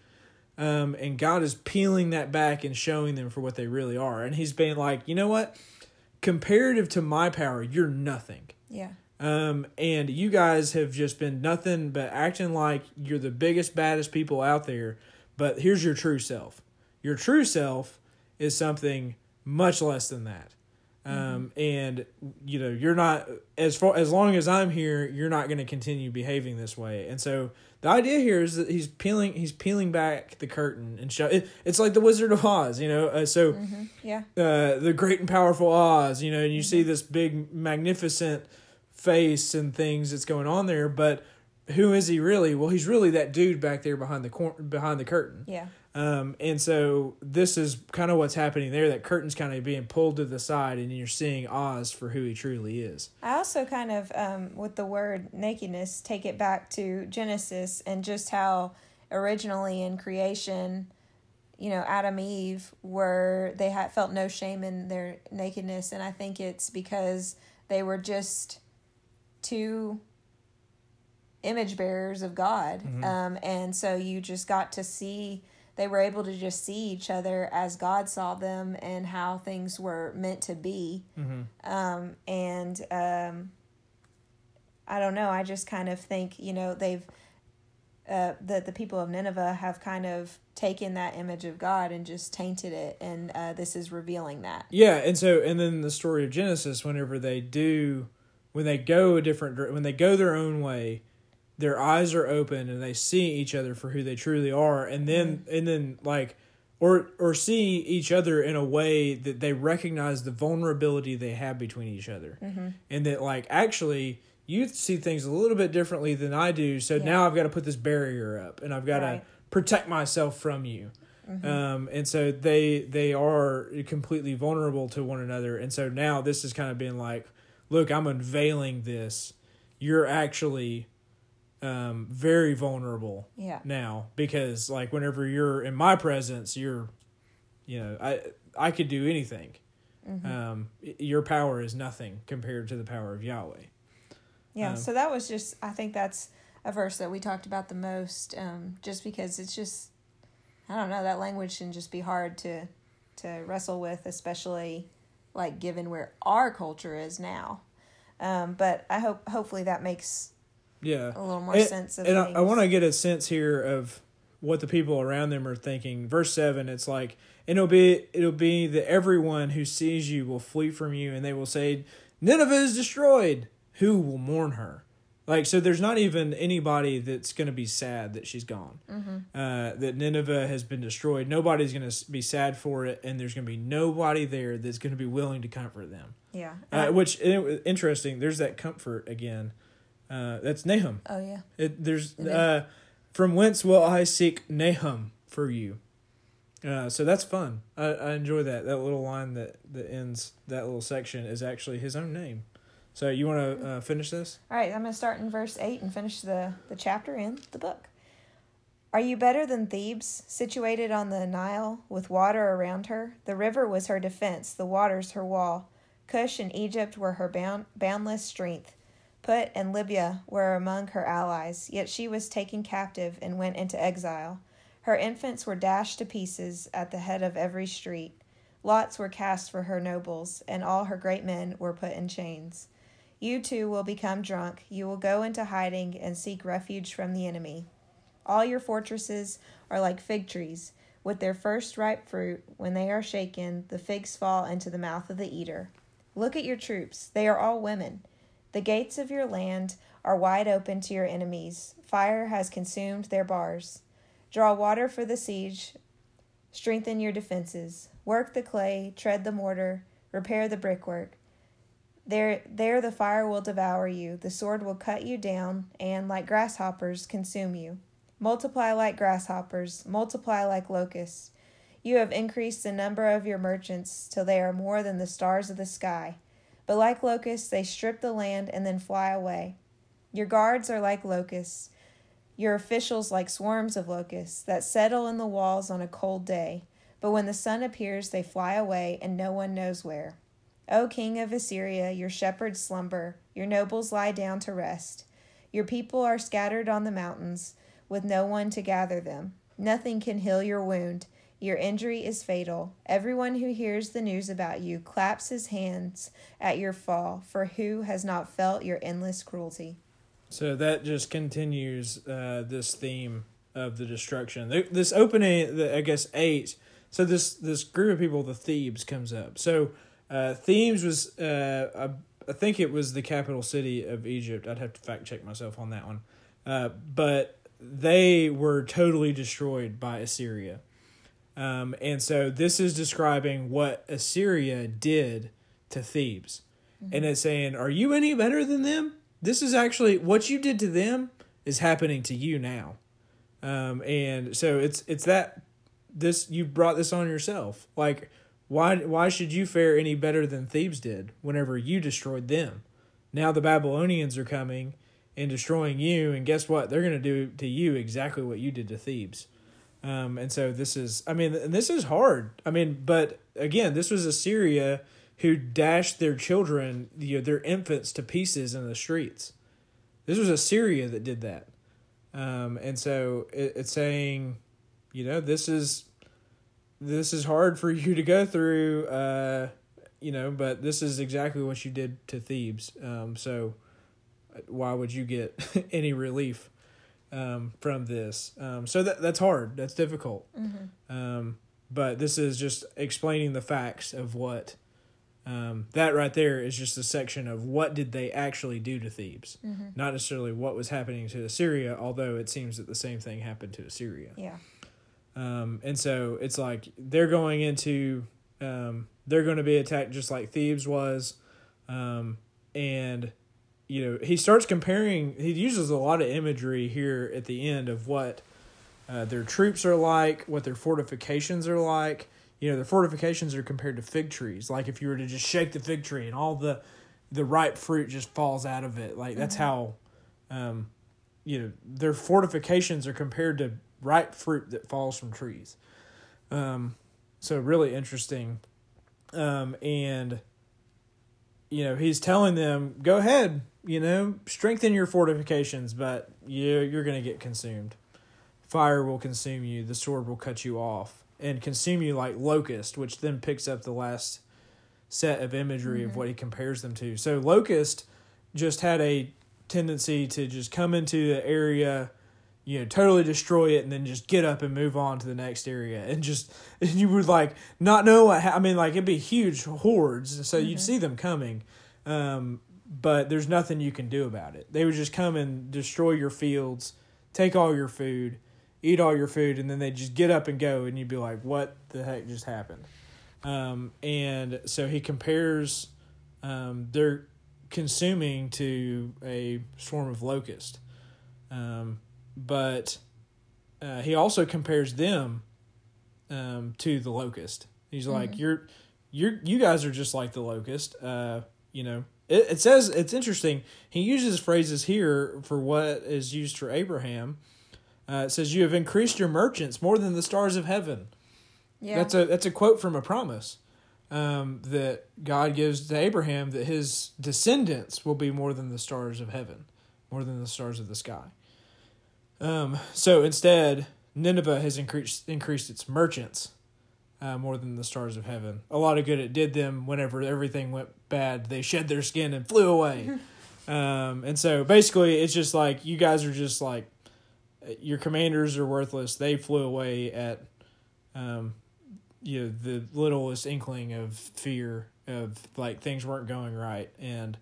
um, and God is peeling that back and showing them for what they really are. And He's being like, you know what, comparative to my power, you're nothing. yeah Um, and you guys have just been nothing but acting like you're the biggest, baddest people out there. But here's your true self. Your true self is something much less than that. Um, and you know, you're not as far as long as I'm here, you're not going to continue behaving this way. And so the idea here is that he's peeling, he's peeling back the curtain and show. It, it's like the Wizard of Oz, you know. Uh, so yeah uh, the great and powerful Oz, you know, and you see this big, magnificent face and things that's going on there. But who is he really? Well, he's really that dude back there behind the cor- behind the curtain. yeah Um, and so this is kind of what's happening there. That curtain's kind of being pulled to the side, and you're seeing Oz for who he truly is. I also kind of, um, with the word nakedness, take it back to Genesis and just how originally in creation, you know, Adam and Eve were they had felt no shame in their nakedness, and I think it's because they were just two image bearers of God, um, and so you just got to see. They were able to just see each other as God saw them and how things were meant to be um, and um, I don't know. I just kind of think you know they've uh, the the people of Nineveh have kind of taken that image of God and just tainted it, and uh, this is revealing that. Yeah, and so and then the story of Genesis, whenever they do, when they go a different, when they go their own way, their eyes are open and they see each other for who they truly are, and then mm-hmm. and then like, or or see each other in a way that they recognize the vulnerability they have between each other, mm-hmm. and that like actually you see things a little bit differently than I do, so Yeah. now I've got to put this barrier up, and I've got Right. to protect myself from you. Mm-hmm. Um, and so they they are completely vulnerable to one another. And so now this is kind of being like look i'm unveiling this. You're actually um, very vulnerable Yeah. now because like whenever you're in my presence you're you know i i could do anything um, your power is nothing compared to the power of yahweh Yeah, Um, so that was just I think that's a verse that we talked about the most, um, just because it's just I don't know that language can just be hard to to wrestle with, especially like given where our culture is now. Um, but I hope hopefully that makes Yeah. a little more And- sense of and I, things. I want to get a sense here of what the people around them are thinking. Verse seven, it's like, it'll be it'll be that everyone who sees you will flee from you, and they will say, Nineveh is destroyed. Who will mourn her? Like so, there's not even anybody that's going to be sad that she's gone. Mm-hmm. Uh, that Nineveh has been destroyed. Nobody's going to be sad for it, and there's going to be nobody there that's going to be willing to comfort them. yeah. Uh, which interesting. There's that comfort again. Uh, that's Nahum. oh yeah. It, there's It uh, from whence will I seek Nahum for you. Uh, so that's fun. I, I enjoy that. That little line that, that ends that little section is actually his own name. So you want to uh, finish this? All right, I'm going to start in verse 8 and finish the, the chapter in the book. Are you better than Thebes, situated on the Nile, with water around her? The river was her defense, the waters her wall. Cush and Egypt were her bound, boundless strength. Put and Libya were among her allies, yet she was taken captive and went into exile. Her infants were dashed to pieces at the head of every street. Lots were cast for her nobles, and all her great men were put in chains. You too will become drunk. You will go into hiding and seek refuge from the enemy. All your fortresses are like fig trees. With their first ripe fruit, when they are shaken, the figs fall into the mouth of the eater. Look at your troops. They are all women. The gates of your land are wide open to your enemies. Fire has consumed their bars. Draw water for the siege. Strengthen your defenses. Work the clay, tread the mortar, repair the brickwork. There, there the fire will devour you, the sword will cut you down, and, like grasshoppers, consume you. Multiply like grasshoppers, multiply like locusts. You have increased the number of your merchants till they are more than the stars of the sky. But like locusts, they strip the land and then fly away. Your guards are like locusts, your officials like swarms of locusts that settle in the walls on a cold day. But when the sun appears, they fly away, and no one knows where. O king of Assyria, your shepherds slumber, your nobles lie down to rest. Your people are scattered on the mountains, with no one to gather them. Nothing can heal your wound. Your injury is fatal. Everyone who hears the news about you claps his hands at your fall, for who has not felt your endless cruelty? So that just continues uh, this theme of the destruction. This opening, the, I guess eight. So this this group of people, the Thebes, comes up. So uh, Thebes was, uh, I, I think it was the capital city of Egypt. I'd have to fact check myself on that one. Uh, but they were totally destroyed by Assyria. Um, and so this is describing what Assyria did to Thebes. And it's saying, Are you any better than them? This is actually what you did to them is happening to you now. Um, and so it's it's that this you brought this on yourself. Like why why should you fare any better than Thebes did whenever you destroyed them? Now the Babylonians are coming and destroying you, and guess what? They're gonna do to you exactly what you did to Thebes. Um, and so this is, I mean, this is hard. I mean, but again, this was Assyria who dashed their children, you know, their infants to pieces in the streets. This was Assyria that did that. Um, and so it, it's saying, you know, this is this is hard for you to go through, uh, you know, but this is exactly what you did to Thebes. Um, so why would you get any relief um, from this? Um, so that that's hard. That's difficult. Um, but this is just explaining the facts of what um, that right there is just a section of what did they actually do to Thebes, not necessarily what was happening to Assyria. Although it seems that the same thing happened to Assyria. Yeah. Um, and so it's like they're going into, um, they're going to be attacked just like Thebes was. Um, and, you know, he starts comparing, he uses a lot of imagery here at the end of what uh, their troops are like, what their fortifications are like. You know, the fortifications are compared to fig trees. Like if you were to just shake the fig tree and all the, the ripe fruit just falls out of it. Like that's how, um, you know, their fortifications are compared to ripe fruit that falls from trees. Um, so really interesting. Um, and you know, he's telling them, "Go ahead, you know, strengthen your fortifications, but you you're going to get consumed. Fire will consume you. The sword will cut you off and consume you like locust, which then picks up the last set of imagery Mm-hmm. of what he compares them to. So locust just had a tendency to just come into the area, you know, totally destroy it, and then just get up and move on to the next area, and just and you would like not know what. Ha- I mean, like it'd be huge hordes, so you'd see them coming, um, but there's nothing you can do about it. They would just come and destroy your fields, take all your food, eat all your food, and then they just get up and go, and you'd be like, "What the heck just happened?" Um, and so he compares um, their consuming to a swarm of locust. Um, but uh, he also compares them um, to the locust. He's like, "You're, you're, you guys are just like the locust." Uh, you know, it, it says it's interesting. He uses phrases here for what is used for Abraham. Uh, it says, "You have increased your merchants more than the stars of heaven." Yeah. That's a that's a quote from a promise um, that God gives to Abraham that his descendants will be more than the stars of heaven, more than the stars of the sky. Um, so instead, Nineveh has increased increased its merchants uh, more than the stars of heaven. A lot of good it did them whenever everything went bad. They shed their skin and flew away. um, and so basically, it's just like you guys are just like your commanders are worthless. They flew away at um, you know the littlest inkling of fear of like things weren't going right, and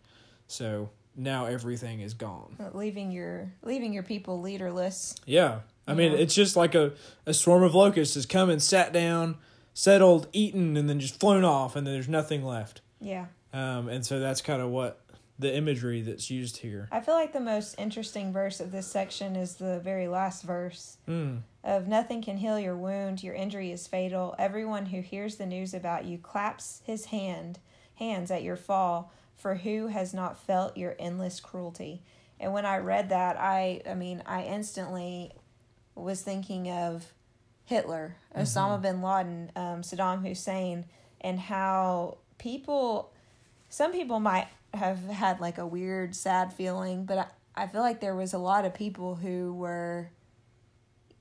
so now everything is gone. leaving your leaving your people leaderless. Yeah. I mean, Yeah. it's just like a, a swarm of locusts has come and sat down, settled, eaten, and then just flown off, and then there's nothing left. Yeah. Um, and so that's kind of what the imagery that's used here. I feel like the most interesting verse of this section is the very last verse Mm. of nothing can heal your wound, your injury is fatal. Everyone who hears the news about you claps his hand hands at your fall, for who has not felt your endless cruelty? And when I read that, I I mean, I instantly was thinking of Hitler, Osama bin Laden, um, Saddam Hussein, and how people, some people might have had like a weird, sad feeling, but I, I feel like there was a lot of people who were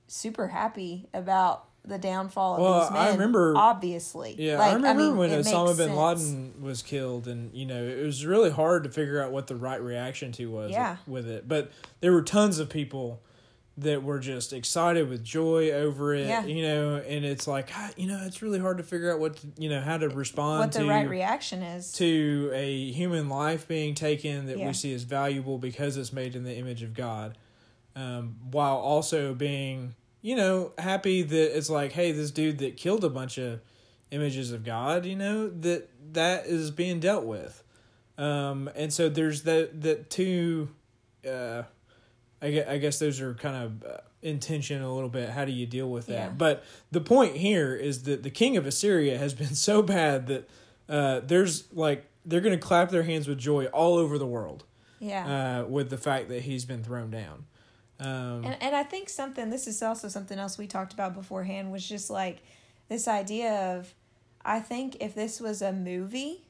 super happy about the downfall of Well, these men. I remember- obviously. Yeah, Like, I remember mean, when Osama bin. Laden was killed, and you know it was really hard to figure out what the right reaction to was Yeah. with it. But there were tons of people that were just excited with joy over it. Yeah. You know, and it's like ah, you know it's really hard to figure out what to, you know how to respond What the to right reaction is. to a human life being taken that Yeah. we see as valuable because it's made in the image of God, um, while also being, you know, happy that it's like, hey, this dude that killed a bunch of images of God, you know, that that is being dealt with, um, and so there's that that two, uh, I guess, I guess those are kind of. Uh, intention a little bit how do you deal with that Yeah. but the point here is that the king of assyria has been so bad that uh, there's like they're going to clap their hands with joy all over the world yeah. uh, with the fact that he's been thrown down. Um, And and I think something this is also something else we talked about beforehand was just like this idea of I think if this was a movie,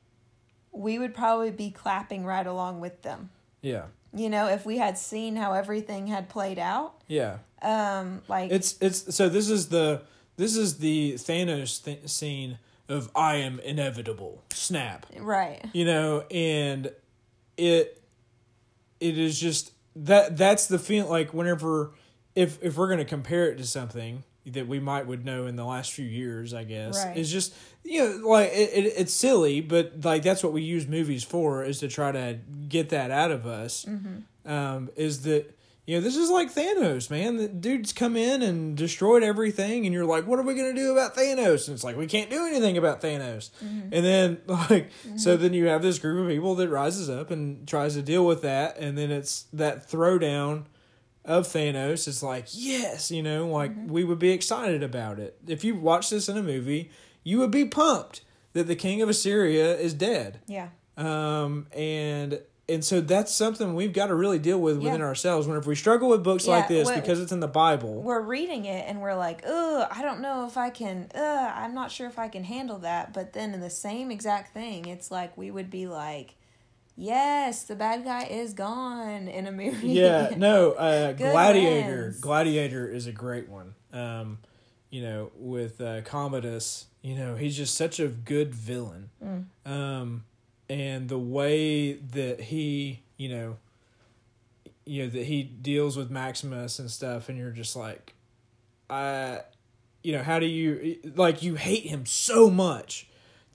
we would probably be clapping right along with them. yeah, You know, if we had seen how everything had played out. yeah. Um like It's it's so this is the this is the Thanos th- scene of I am inevitable. Snap. right. you know and it it is just that that's the feel like whenever if if we're going to compare it to something that we might would know in the last few years i guess Right. is just you know like it, it, it's silly but like that's what we use movies for is to try to get that out of us mm-hmm. um is that you know, this is like Thanos, man. The dude's come in and destroyed everything, and you're like, what are we gonna do about Thanos? And it's like we can't do anything about Thanos. Mm-hmm. And then like, so mm-hmm. then you have this group of people that rises up and tries to deal with that, and then it's that throwdown of Thanos. It's like, yes, you know, like we would be excited about it. If you watch this in a movie, you would be pumped that the king of Assyria is dead. Yeah. Um, and and so that's something we've got to really deal with within Yeah. ourselves. Whenever we struggle with books like this, because it's in the Bible, We're reading it and we're like, "Oh, I don't know if I can, ugh, I'm not sure if I can handle that. But then in the same exact thing, it's like we would be like, yes, the bad guy is gone in a movie. yeah, no, uh, Gladiator. Gladiator is a great one. Um, you know, with uh, Commodus, you know, he's just such a good villain. Mm. Um, and the way that he, you know, you know that he deals with Maximus and stuff, and you're just like, I, you know, how do you like you hate him so much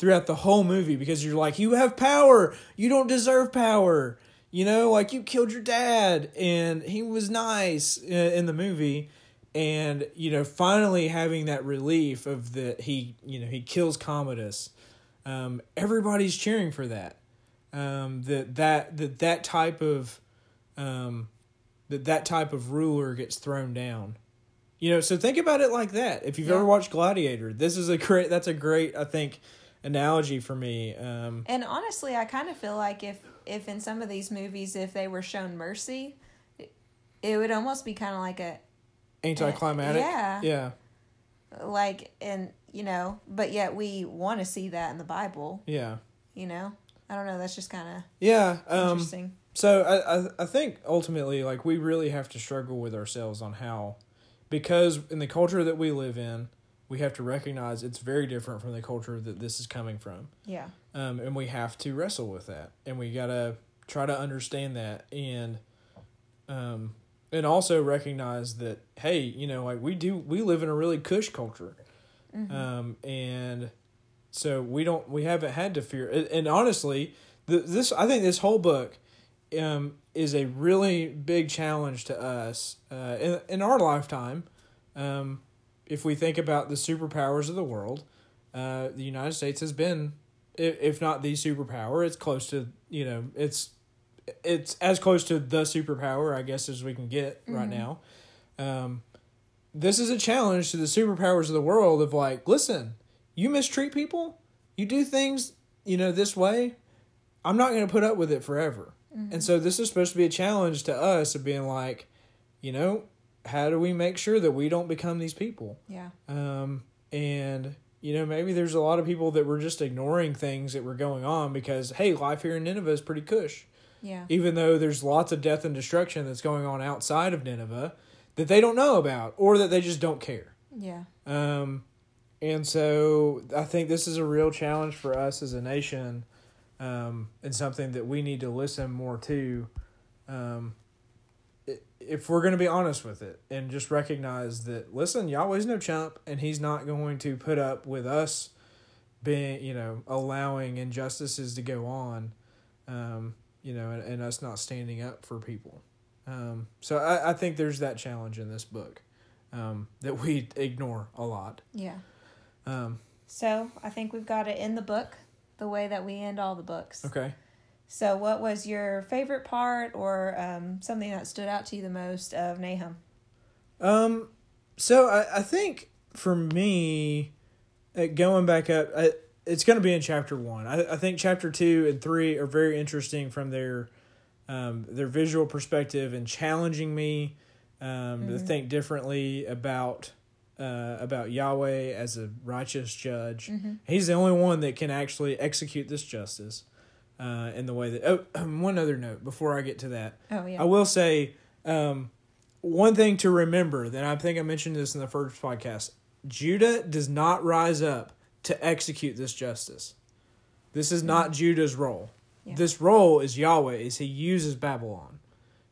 throughout the whole movie because you're like, you have power, you don't deserve power, you know, like you killed your dad, and he was nice in, the movie. And you know finally having that relief of that he you know he kills commodus. Um, everybody's cheering for that. Um, that that that that type of um, that that type of ruler gets thrown down. You know so think about it like that. If you've Yeah. ever watched gladiator this is a great that's a great i think analogy for me um, And honestly, I kind of feel like if if in some of these movies, if they were shown mercy, it, would almost be kind of like a anticlimactic yeah. yeah like and you know, but yet we want to see that in the Bible. yeah You know, I don't know. That's just kind of yeah um, interesting. So I, I I think ultimately like we really have to struggle with ourselves on how because in the culture that we live in, we have to recognize it's very different from the culture that this is coming from. Yeah, Um, and we have to wrestle with that. And we gotta try to understand that and um and also recognize that hey, you know, like we do we live in a really cush culture. Um and so we don't we haven't had to fear and- and honestly, the, this I think this whole book um is a really big challenge to us uh in in our lifetime. Um if we think about the superpowers of the world, uh the United States has been if not the superpower, it's close to, you know, it's it's as close to the superpower, I guess, as we can get right now. Um, this is a challenge to the superpowers of the world of like, listen, you mistreat people, you do things, you know, this way. I'm not going to put up with it forever. And so this is supposed to be a challenge to us of being like, you know, how do we make sure that we don't become these people? yeah, Um, and you know, maybe there's a lot of people that were just ignoring things that were going on because hey, life here in Nineveh is pretty cush. yeah, Even though there's lots of death and destruction that's going on outside of Nineveh that they don't know about or that they just don't care. yeah, Um, and so I think this is a real challenge for us as a nation, um, and something that we need to listen more to, um, if we're going to be honest with it and just recognize that, listen, Yahweh's no chump, and He's not going to put up with us being, you know, allowing injustices to go on, um, you know, and, and us not standing up for people. Um, so I, I think there's that challenge in this book um, that we ignore a lot. yeah. Um, So I think we've got it in the book, the way that we end all the books. okay. So, what was your favorite part, or um, something that stood out to you the most of Nahum? Um, so I, I think for me, uh, going back up, I, it's going to be in chapter one. I, I think chapter two and three are very interesting from their um, their visual perspective and challenging me um, to think differently about uh, about Yahweh as a righteous judge. He's the only one that can actually execute this justice uh, in the way that. Oh, one other note before I get to that. Oh yeah, I will say um, one thing to remember that I think I mentioned this in the first podcast. Judah does not rise up to execute this justice. This is not Judah's role. Yeah. This role is Yahweh's. He uses Babylon.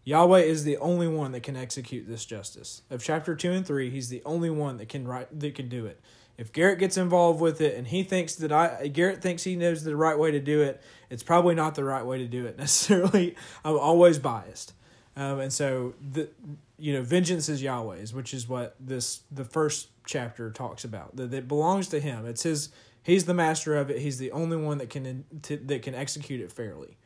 Yahweh is the only one that can execute this justice. Of chapter two and three, he's the only one that can write that can do it. If Garrett gets involved with it and he thinks that I Garrett thinks he knows the right way to do it, it's probably not the right way to do it necessarily. I'm always biased. Um, and so the you know vengeance is Yahweh's, which is what this the first chapter talks about. That it belongs to him. It's his. He's the master of it. He's the only one that can that can execute it fairly.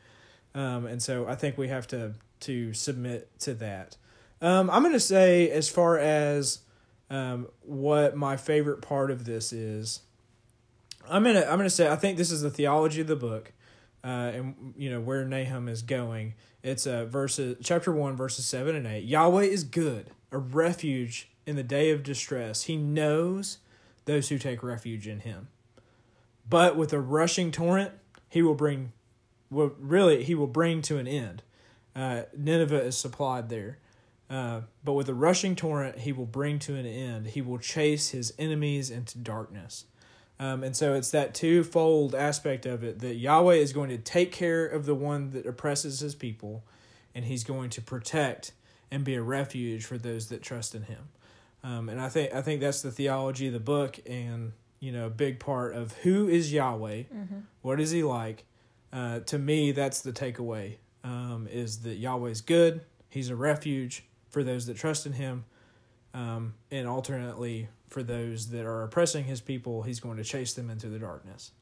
Um, and so I think we have to to submit to that. Um, I'm going to say as far as um, what my favorite part of this is, I'm gonna I'm gonna say I think this is the theology of the book, uh, and you know where Nahum is going. It's uh, verses chapter one verses seven and eight. Yahweh is good, a refuge in the day of distress. He knows those who take refuge in Him. But with a rushing torrent, He will bring, will really He will bring to an end. Uh, Nineveh is supplied there. Uh, but with a rushing torrent, he will bring to an end. He will chase his enemies into darkness. Um, and so it's that twofold aspect of it that Yahweh is going to take care of the one that oppresses his people, and he's going to protect and be a refuge for those that trust in him. Um, and I think I think that's the theology of the book, and you know, a big part of who is Yahweh, Mm-hmm. what is he like. Uh, to me, that's the takeaway: um, is that Yahweh is good. He's a refuge for those that trust in him, um, and alternately for those that are oppressing his people, he's going to chase them into the darkness.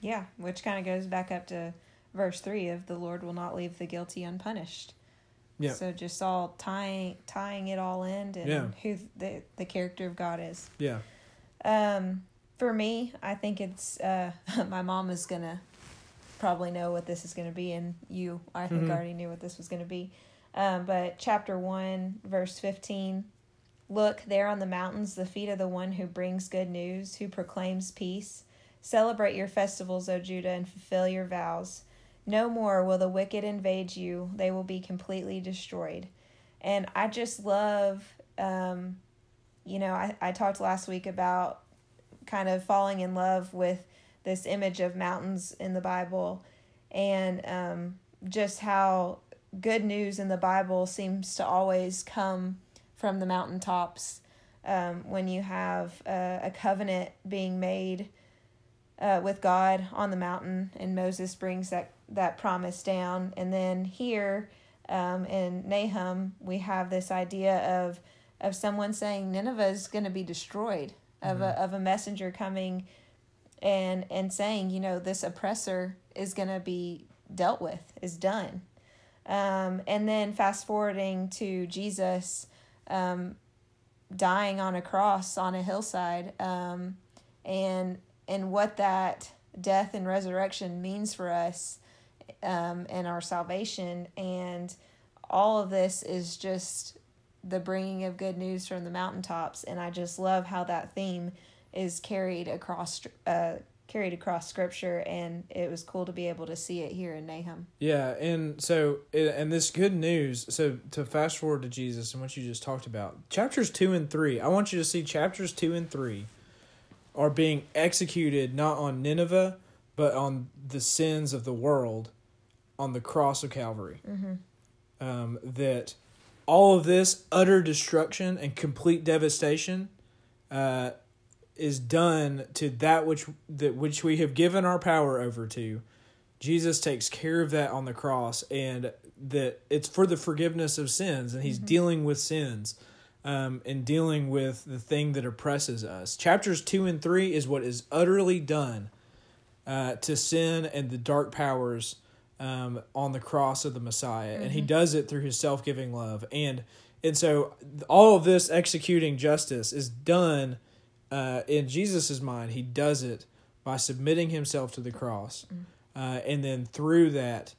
Yeah, which kind of goes back up to verse three of the Lord will not leave the guilty unpunished. Yeah. So just all tying tying it all in and Yeah. who the the character of God is. Yeah, Um, for me, I think it's uh, my mom is gonna probably know what this is gonna be, and you, I think, Mhm. already knew what this was gonna be. Um, but chapter one, verse fifteen. Look there on the mountains, the feet of the one who brings good news, who proclaims peace. Celebrate your festivals, O Judah, and fulfill your vows. No more will the wicked invade you; they will be completely destroyed. And I just love, um, you know, I, I talked last week about kind of falling in love with this image of mountains in the Bible and um, just how good news in the Bible seems to always come from the mountaintops um, when you have a, a covenant being made uh, with God on the mountain and Moses brings that, that promise down. And then here um, in Nahum, we have this idea of, of someone saying Nineveh is going to be destroyed of a of a messenger coming and and saying you know this oppressor is going to be dealt with is done um, and then fast forwarding to jesus um, dying on a cross on a hillside um, and and what that death and resurrection means for us um, and our salvation. And all of this is just the bringing of good news from the mountaintops. And i just love how that theme is carried across uh, carried across scripture and it was cool to be able to see it here in nahum yeah, and so and this good news. So to fast forward to Jesus and what you just talked about, chapters two and three. I want you to see chapters two and three are being executed not on Nineveh, but on the sins of the world on the cross of Calvary. Um, that all of this utter destruction and complete devastation uh, is done to that which that which we have given our power over to. Jesus takes care of that on the cross, and that it's for the forgiveness of sins, and He's dealing with sins, um, and dealing with the thing that oppresses us. Chapters two and three is what is utterly done uh, to sin and the dark powers um, on the cross of the Messiah, and He does it through His self giving love, and and so all of this executing justice is done uh, in Jesus's mind. He does it by submitting Himself to the cross, uh, and then through that,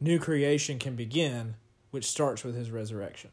new creation can begin, which starts with His resurrection.